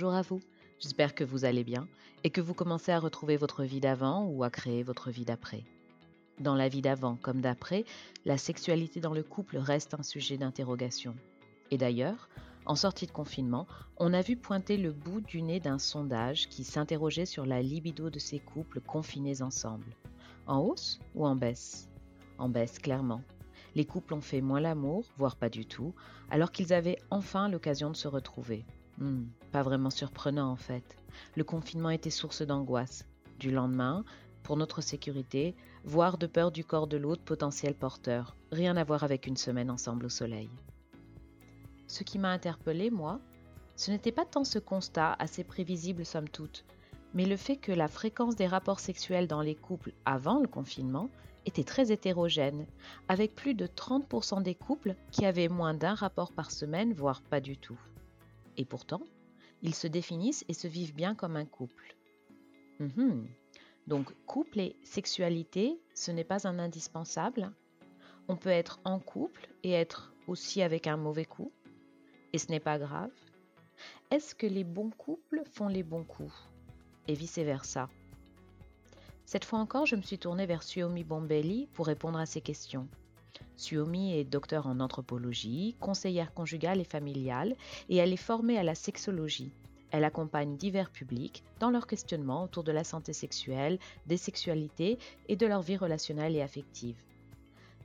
bonjour à vous. J'espère que vous allez bien et que vous commencez à retrouver votre vie d'avant ou à créer votre vie d'après. Dans la vie d'avant comme d'après, la sexualité dans le couple reste un sujet d'interrogation. Et d'ailleurs, en sortie de confinement, on a vu pointer le bout du nez d'un sondage qui s'interrogeait sur la libido de ces couples confinés ensemble. En hausse ou en baisse? En baisse, clairement. Les couples ont fait moins l'amour, voire pas du tout, alors qu'ils avaient enfin l'occasion de se retrouver. Hmm, pas vraiment surprenant en fait. Le confinement était source d'angoisse. Du lendemain, pour notre sécurité, voire de peur du corps de l'autre potentiel porteur. Rien à voir avec une semaine ensemble au soleil. Ce qui m'a interpellé, moi, ce n'était pas tant ce constat assez prévisible somme toute, mais le fait que la fréquence des rapports sexuels dans les couples avant le confinement était très hétérogène, avec plus de 30% des couples qui avaient moins d'un rapport par semaine, voire pas du tout. Et pourtant, ils se définissent et se vivent bien comme un couple. Mhm. Donc couple et sexualité, ce n'est pas un indispensable. On peut être en couple et être aussi avec un mauvais coup. Et ce n'est pas grave. Est-ce que les bons couples font les bons coups? Et vice-versa. Cette fois encore, je me suis tournée vers Suomi Bombelli pour répondre à ces questions. Suomi est docteur en anthropologie, conseillère conjugale et familiale, et elle est formée à la sexologie. Elle accompagne divers publics dans leur questionnement autour de la santé sexuelle, des sexualités et de leur vie relationnelle et affective.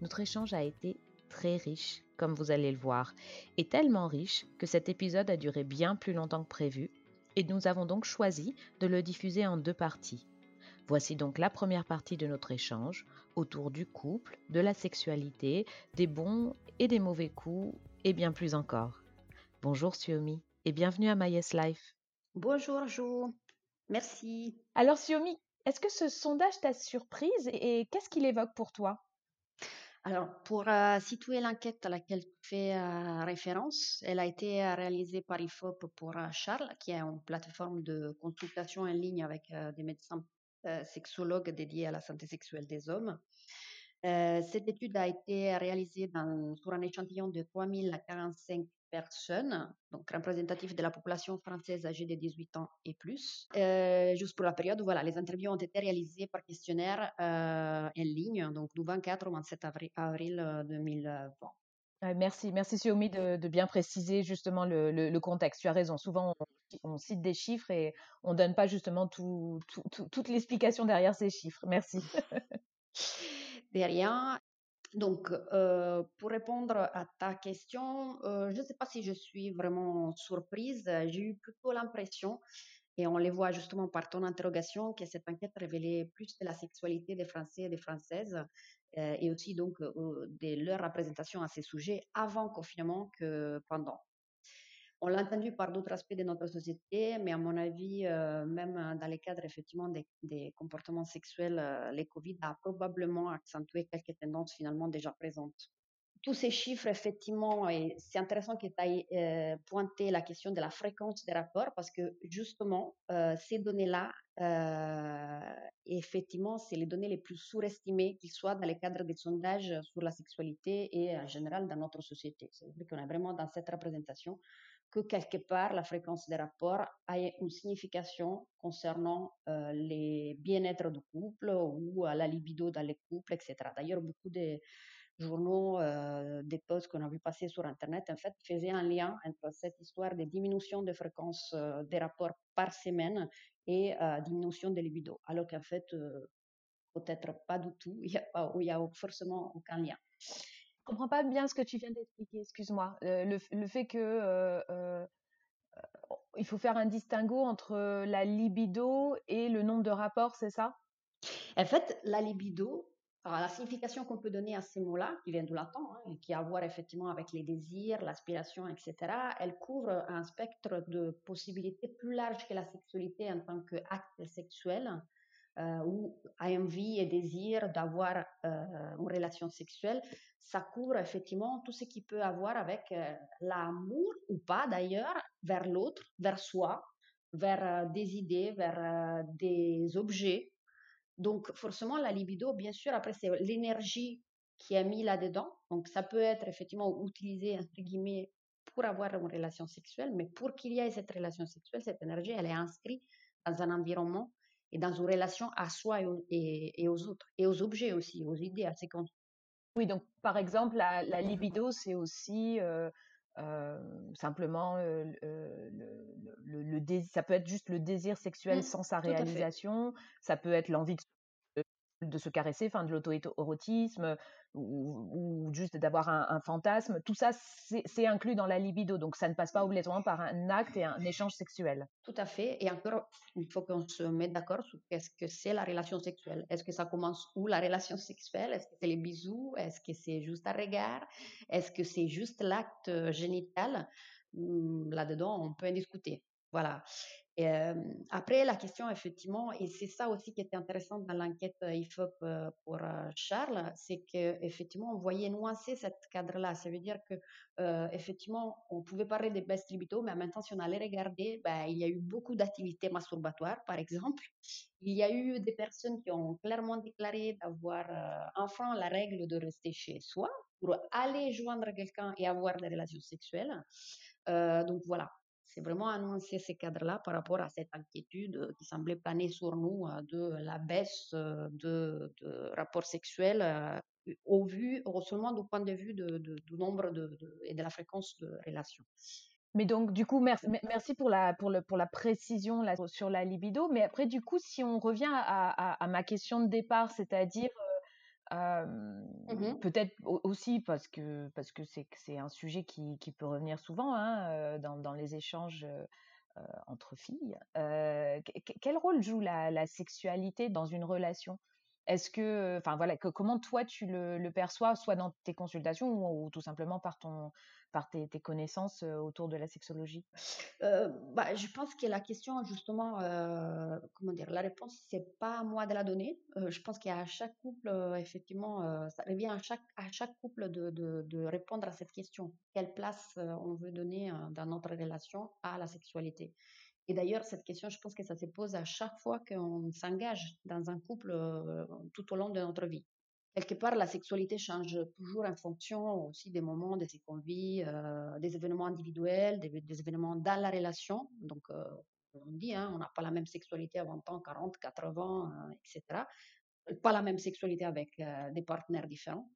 Notre échange a été très riche, comme vous allez le voir, et tellement riche que cet épisode a duré bien plus longtemps que prévu, et nous avons donc choisi de le diffuser en deux parties. Voici donc la première partie de notre échange autour du couple, de la sexualité, des bons et des mauvais coups et bien plus encore. Bonjour Suomi et bienvenue à My Life. Bonjour Jo, merci. Alors Suomi, est-ce que ce sondage t'a surprise et qu'est-ce qu'il évoque pour toi? Alors, pour euh, situer l'enquête à laquelle tu fais euh, référence, elle a été euh, réalisée par IFOP pour Charles, qui est une plateforme de consultation en ligne avec des médecins sexologues dédiés à la santé sexuelle des hommes. cette étude a été réalisée dans, sur un échantillon de 3045 personnes, donc représentatif de la population française âgée de 18 ans et plus. Euh, juste pour la période, voilà, les interviews ont été réalisées par questionnaire euh, en ligne, donc du 24 au 27 avril, 2020. Merci, merci Xiaomi de, bien préciser justement le, contexte. Tu as raison. Souvent, on, cite des chiffres et on donne pas justement tout, toute l'explication derrière ces chiffres. Merci. Derrière, donc, euh, pour répondre à ta question, euh, je ne sais pas si je suis vraiment surprise. J'ai eu plutôt l'impression, et on les voit justement par ton interrogation, que cette enquête révélait plus de la sexualité des Français et des Françaises, euh, et aussi donc de leur représentation à ces sujets avant confinement que pendant. On l'a entendu par d'autres aspects de notre société, mais à mon avis, euh, même dans les cadres effectivement des, comportements sexuels, euh, les Covid a probablement accentué quelques tendances finalement déjà présentes. Tous ces chiffres, effectivement, et c'est intéressant que tu aies euh, pointé la question de la fréquence des rapports parce que justement, ces données-là, effectivement, c'est les données les plus surestimées, qu'ils soient dans les cadres des sondages sur la sexualité et en général dans notre société. C'est vrai qu'on est vraiment dans cette représentation que quelque part la fréquence des rapports a une signification concernant euh, les bien-être du couple ou la libido dans les couples, etc. D'ailleurs, beaucoup de journaux, euh, des posts qu'on a vu passer sur Internet, en fait, faisaient un lien entre cette histoire de diminution de fréquence euh, des rapports par semaine et diminution de libido, alors qu'en fait, peut-être pas du tout, il n'y a, a forcément aucun lien. Je comprends pas bien ce que tu viens d'expliquer, excuse-moi. Euh, le, fait que euh, euh, il faut faire un distinguo entre la libido et le nombre de rapports, c'est ça? En fait, la libido, la signification qu'on peut donner à ces mots-là, qui viennent du latin, hein, qui a à voir effectivement avec les désirs, l'aspiration, etc., elle couvre un spectre de possibilités plus large que la sexualité en tant qu'acte sexuel euh, ou a envie et désir d'avoir euh, une relation sexuelle, ça couvre effectivement tout ce qui peut avoir avec euh, l'amour ou pas d'ailleurs vers l'autre, vers soi, vers des idées, vers des objets. Donc forcément la libido, bien sûr, après c'est l'énergie qui est mise là-dedans. Donc ça peut être effectivement utilisé entre guillemets pour avoir une relation sexuelle, mais pour qu'il y ait cette relation sexuelle, cette énergie, elle est inscrite dans un environnement et dans une relation à soi et, aux autres, et aux objets aussi, aux idées, à Oui, donc par exemple, la, libido, c'est aussi euh, simplement euh, le, le, ça peut être juste le désir sexuel mmh, sans sa réalisation, ça peut être l'envie de, se caresser, enfin de l'auto-érotisme, ou, juste d'avoir un, fantasme, tout ça c'est inclus dans la libido, donc ça ne passe pas obligatoirement par un acte et un échange sexuel. Tout à fait, et encore, il faut qu'on se mette d'accord sur qu'est-ce que c'est la relation sexuelle. Est-ce que ça commence où la relation sexuelle? Est-ce que c'est les bisous? Est-ce que c'est juste un regard? Est-ce que c'est juste l'acte euh, génital? Hmm, Là-dedans, on peut en discuter. Voilà. Après, la question, effectivement, et c'est ça aussi qui était intéressant dans l'enquête IFOP pour Charles, c'est qu'effectivement, on voyait nuancer cette cadre-là. Ça veut dire que, effectivement, on pouvait parler des best libido, mais en même si on allait regarder, ben, il y a eu beaucoup d'activités masturbatoires, par exemple. Il y a eu des personnes qui ont clairement déclaré d'avoir enfin la règle de rester chez soi pour aller joindre quelqu'un et avoir des relations sexuelles. donc voilà, c'est vraiment annoncer ces cadres-là par rapport à cette inquiétude euh, qui semblait planer sur nous euh, de la baisse euh, de, rapports sexuels au vu, seulement du point de vue du nombre de, et de la fréquence de relations. Mais donc, du coup, merci, merci pour, la, pour, le, pour la précision là, sur la libido. Mais après, du coup, si on revient à, à ma question de départ, c'est-à-dire Mmh peut-être aussi parce que parce que c'est c'est un sujet qui, qui peut revenir souvent hein, dans, dans les échanges entre filles. quel rôle joue la, sexualité dans une relation? Est-ce que, enfin voilà, comment toi tu le, perçois, soit dans tes consultations ou, ou tout simplement par ton par tes, connaissances autour de la sexologie? Bah, Je pense que la question, justement, comment dire, la réponse, c'est pas à moi de la donner. je pense qu'à chaque couple, effectivement, ça revient à chaque, à chaque couple de, de, répondre à cette question. Quelle place on veut donner dans notre relation à la sexualité? Et d'ailleurs, cette question, je pense que ça se pose à chaque fois qu'on s'engage dans un couple tout au long de notre vie quelque part, la sexualité change toujours en fonction aussi des moments de ce qu'on vit, euh, des événements individuels, des, événements dans la relation. Donc, euh, on dit, hein, on n'a pas la même sexualité à 20 ans, 40, 80, etc. Pas la même sexualité avec euh, des partenaires différents.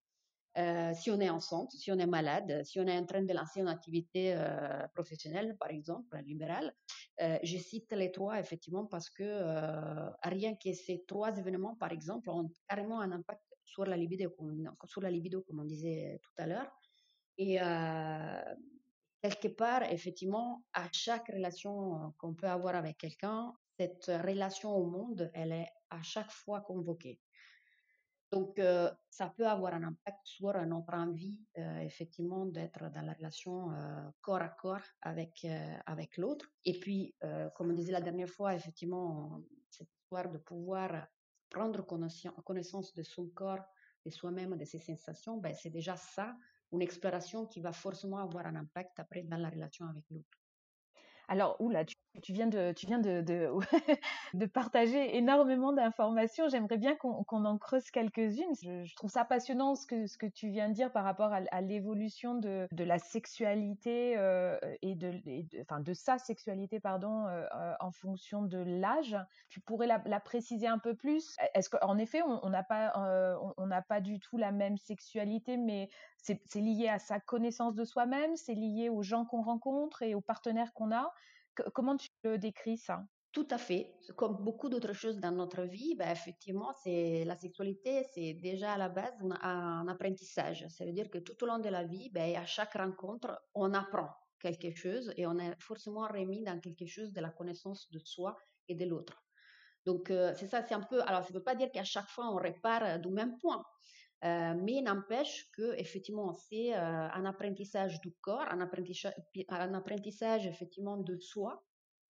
Si on est enceinte, si on est malade, si on est en train de lancer une activité professionnelle, par exemple, libérale, je cite les trois effectivement parce que rien que ces trois événements, par exemple, ont carrément un impact sur la libido, sur la libido comme on disait tout à l'heure. Et euh, quelque part, effectivement, à chaque relation qu'on peut avoir avec quelqu'un, cette relation au monde, elle est à chaque fois convoquée. Donc, euh, ça peut avoir un impact sur notre envie, euh, effectivement, d'être dans la relation corps à corps avec, avec l'autre. Et puis, comme on disait la dernière fois, effectivement, cette histoire de pouvoir prendre connaissance de son corps, de soi-même, de ses sensations, ben, c'est déjà ça, une exploration qui va forcément avoir un impact après dans la relation avec l'autre. Alors, oula, tu, viens de, de, de, de partager énormément d'informations. J'aimerais bien qu'on en creuse quelques-unes. Je, trouve ça passionnant ce que, tu viens de dire par rapport à, l'évolution de, de la sexualité euh, et, de, enfin, de sa sexualité, pardon, euh, euh, en fonction de l'âge. Tu pourrais la, la, préciser un peu plus? Est-ce qu'en effet, on n'a pas, on n'a pas du tout la même sexualité, mais c'est lié à sa connaissance de soi-même, c'est lié aux gens qu'on rencontre et aux partenaires qu'on a? Comment tu le décris ça? Tout à fait. Comme beaucoup d'autres choses dans notre vie, ben, effectivement, c'est la sexualité, c'est déjà à la base un, apprentissage. Ça veut dire que tout au long de la vie, ben, à chaque rencontre, on apprend quelque chose et on est forcément remis dans quelque chose de la connaissance de soi et de l'autre. Donc, euh, c'est ça, c'est un peu. Alors, ça ne veut pas dire qu'à chaque fois, on répare du même point. Euh, mais n'empêche que effectivement c'est euh, un apprentissage du corps, un apprentissage, un apprentissage effectivement de soi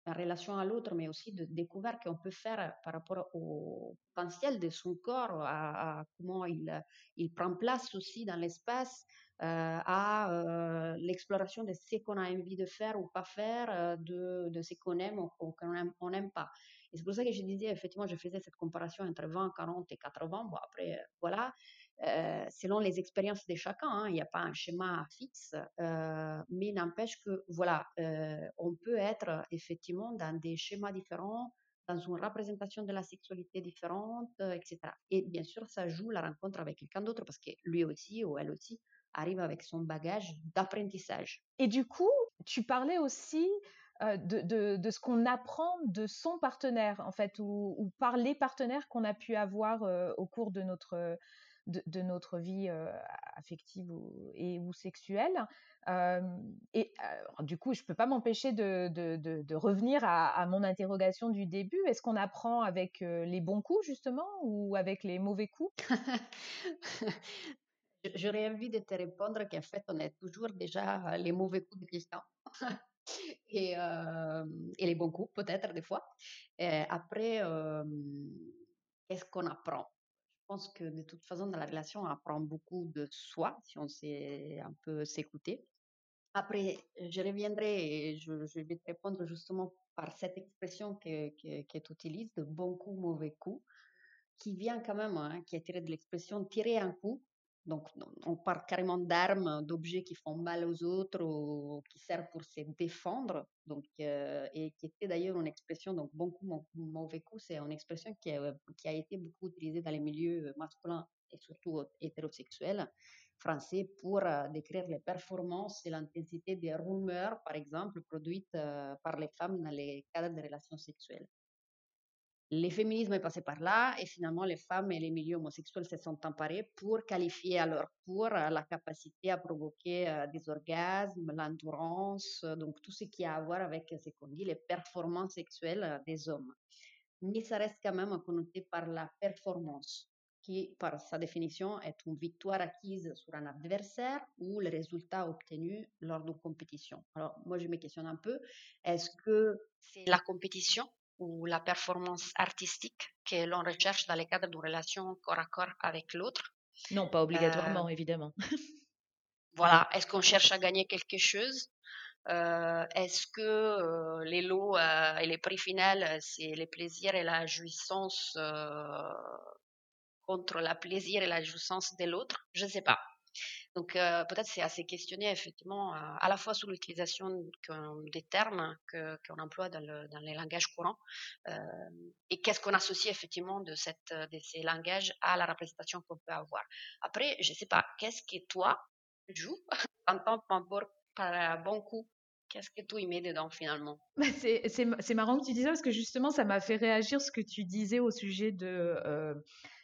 en relation à l'autre, mais aussi de découverte qu'on peut faire par rapport au potentiel de son corps, à, comment il, il prend place aussi dans l'espace, euh, à l'exploration de ce qu'on a envie de faire ou pas faire, de, de ce qu'on aime ou, qu'on n'aime pas. Et c'est pour ça que je disais, effectivement, je faisais cette comparaison entre 20, 40 et 80. Bon, après, voilà. Selon les expériences de chacun. Hein. Il n'y a pas un schéma fixe, mais n'empêche que voilà, on peut être effectivement dans des schémas différents, dans une représentation de la sexualité différente, etc. Et bien sûr, ça joue la rencontre avec quelqu'un d'autre parce que lui aussi ou elle aussi arrive avec son bagage d'apprentissage. Et du coup, tu parlais aussi de, ce qu'on apprend de son partenaire, en fait, ou, par les partenaires qu'on a pu avoir au cours de notre, de, notre vie affective ou, et ou sexuelle. et du coup, je peux pas m'empêcher de, de, revenir à, mon interrogation du début. Est-ce qu'on apprend avec les bons coups, justement, ou avec les mauvais coups? J'aurais envie de te répondre qu'en fait, on est toujours déjà les mauvais coups de quelqu'un. et, et, les bons coups, peut-être, des fois. Après, qu'est-ce qu'on apprend? Pense que de toute façon, dans la relation, on apprend beaucoup de soi, si on sait un peu s'écouter. Après, je reviendrai et je, vais te répondre justement par cette expression que, que, que tu utilises de bon coup, mauvais coup, qui vient quand même, hein, qui est tirée de l'expression tirer un coup donc, on parle carrément d'armes, d'objets qui font mal aux autres ou qui servent pour se défendre. Donc, euh, et qui était d'ailleurs une expression, donc bon coup, mauvais coup, c'est une expression qui a, qui a, été beaucoup utilisée dans les milieux masculins et surtout hétérosexuels français pour euh, décrire les performances et l'intensité des rumeurs, par exemple, produites euh, par les femmes dans les cadres de relations sexuelles les féminismes est passé par là et finalement les femmes et les milieux homosexuels se sont emparés pour qualifier à leur tour euh, la capacité à provoquer euh, des orgasmes, l'endurance, euh, donc tout ce qui a à voir avec ce qu'on dit les performances sexuelles des hommes. Mais ça reste quand même connoté par la performance qui, par sa définition, est une victoire acquise sur un adversaire ou le résultat obtenu lors d'une compétition. Alors, moi, je me questionne un peu, est-ce que c'est la compétition ou la performance artistique que l'on recherche dans le cadre d'une relation corps à corps avec l'autre. Non, pas obligatoirement, euh, évidemment. voilà, est-ce qu'on cherche à gagner quelque chose? Euh, Est-ce que euh, les lots et les prix finaux, c'est les plaisirs et la jouissance contre la plaisir et la jouissance de l'autre? Je ne sais pas. Donc euh, peut-être c'est assez questionner effectivement euh, à la fois sur l'utilisation des termes qu'on emploie dans, le, dans, les langages courants euh, et qu'est-ce qu'on associe effectivement de, cette, de ces langages à la représentation qu'on peut avoir. Après, je sais pas, qu'est-ce que toi, joues en tant que par bon coup Qu'est-ce que tu y mets dedans finalement? Bah, C'est marrant que tu dises ça parce que justement, ça m'a fait réagir ce que tu disais au sujet de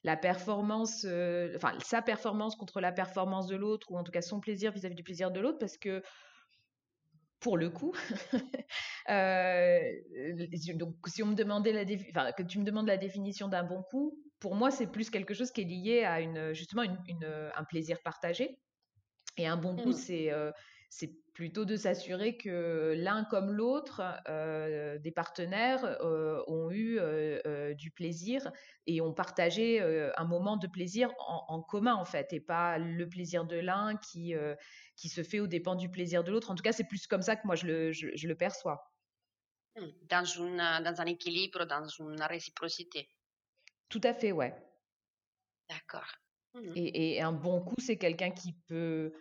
la performance, euh, enfin sa performance contre la performance de l'autre, ou en tout cas son plaisir vis-à-vis du plaisir de l'autre, parce que pour le coup, euh, donc si on me demandait la enfin, que tu me demandes la définition d'un bon coup, pour moi c'est plus quelque chose qui est lié à une justement une, un plaisir partagé. Et un bon coup, mmh. c'est euh, c'est plutôt de s'assurer que l'un comme l'autre euh, des partenaires euh, ont eu euh, du plaisir et ont partagé un moment de plaisir en, commun en fait et pas le plaisir de l'un qui, qui se fait au dépens du plaisir de l'autre. En tout cas, c'est plus comme ça que moi je le, je, le perçois. Mmh. Dans, une, dans un équilibre, dans une réciprocité. Tout à fait, ouais. D'accord. Mmh. Et, et, un bon coup, c'est quelqu'un qui peut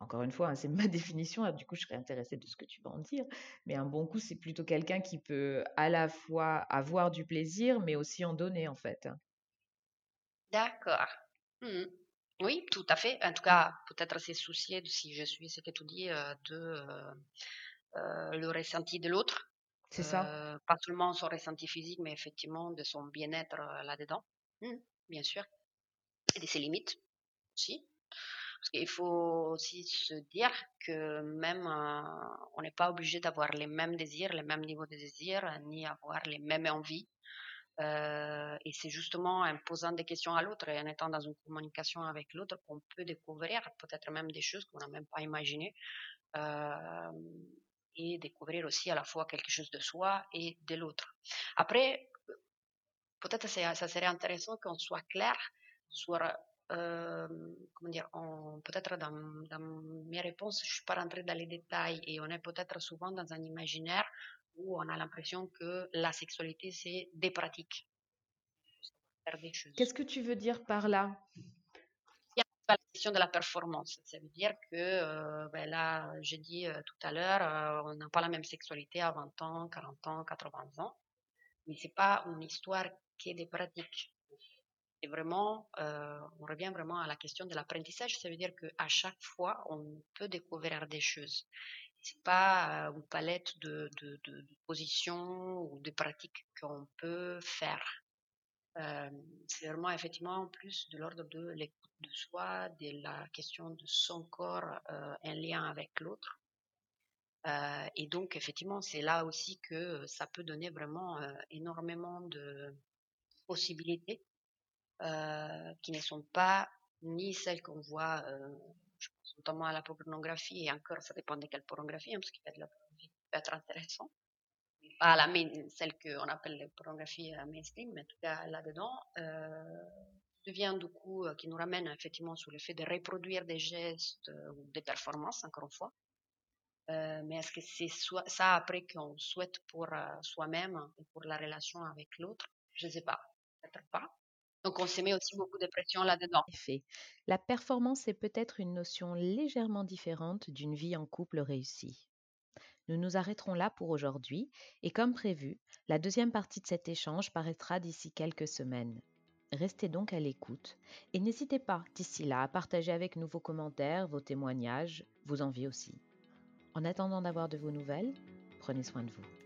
encore une fois, hein, c'est ma définition, du coup je serais intéressée de ce que tu vas en dire, mais un bon coup, c'est plutôt quelqu'un qui peut à la fois avoir du plaisir, mais aussi en donner en fait. D'accord. Mmh. Oui, tout à fait. En tout cas, peut-être se soucier, si je suis ce que tu dis, euh, de euh, euh, le ressenti de l'autre. C'est ça. Pas seulement son ressenti physique, mais effectivement de son bien-être là-dedans, mmh, bien sûr. Et de ses limites aussi. Il faut aussi se dire que même euh, on n'est pas obligé d'avoir les mêmes désirs, les mêmes niveaux de désirs, ni avoir les mêmes envies. Euh, et c'est justement en posant des questions à l'autre et en étant dans une communication avec l'autre qu'on peut découvrir peut-être même des choses qu'on n'a même pas imaginées euh, et découvrir aussi à la fois quelque chose de soi et de l'autre. Après, peut-être ça serait intéressant qu'on soit clair sur euh, comment dire, peut-être dans, dans, mes réponses, je ne suis pas rentrée dans les détails et on est peut-être souvent dans un imaginaire où on a l'impression que la sexualité, c'est des pratiques. Qu'est-ce que tu veux dire par là? Il y a la question de la performance. Ça veut dire que, euh, ben là, j'ai dit euh, tout à l'heure, euh, on n'a pas la même sexualité à 20 ans, 40 ans, 80 ans. Mais c'est pas une histoire qui est des pratiques. Et vraiment, on revient vraiment à la question de l'apprentissage. Ça veut dire qu'à chaque fois, on peut découvrir des choses c'est pas une palette de, de, positions ou de pratiques qu'on peut faire. c'est vraiment effectivement plus de l'ordre de l'écoute de soi, de la question de son corps en lien avec l'autre. et donc effectivement, c'est là aussi que ça peut donner vraiment énormément de possibilités qui ne sont pas ni celles qu'on voit je pense notamment à la pornographie, et encore, ça dépend de quelle pornographie, hein, parce qu'il y a de la pornographie qui peut être intéressant. Pas la main, celle qu'on appelle la pornographie euh, mainstream, mais en tout cas là-dedans, euh, devient du coup, euh, qui nous ramène effectivement sur le fait de reproduire des gestes euh, ou des performances, encore une fois. Euh, mais est-ce que c'est ça après qu'on souhaite pour soi-même et pour la relation avec l'autre? Je ne sais pas, peut-être pas. Donc on se met aussi beaucoup de pression là-dedans. effet, la performance est peut-être une notion légèrement différente d'une vie en couple réussie. Nous nous arrêterons là pour aujourd'hui et comme prévu, la deuxième partie de cet échange paraîtra d'ici quelques semaines. Restez donc à l'écoute et n'hésitez pas d'ici là à partager avec nous vos commentaires, vos témoignages, vos envies aussi. En attendant d'avoir de vos nouvelles, prenez soin de vous.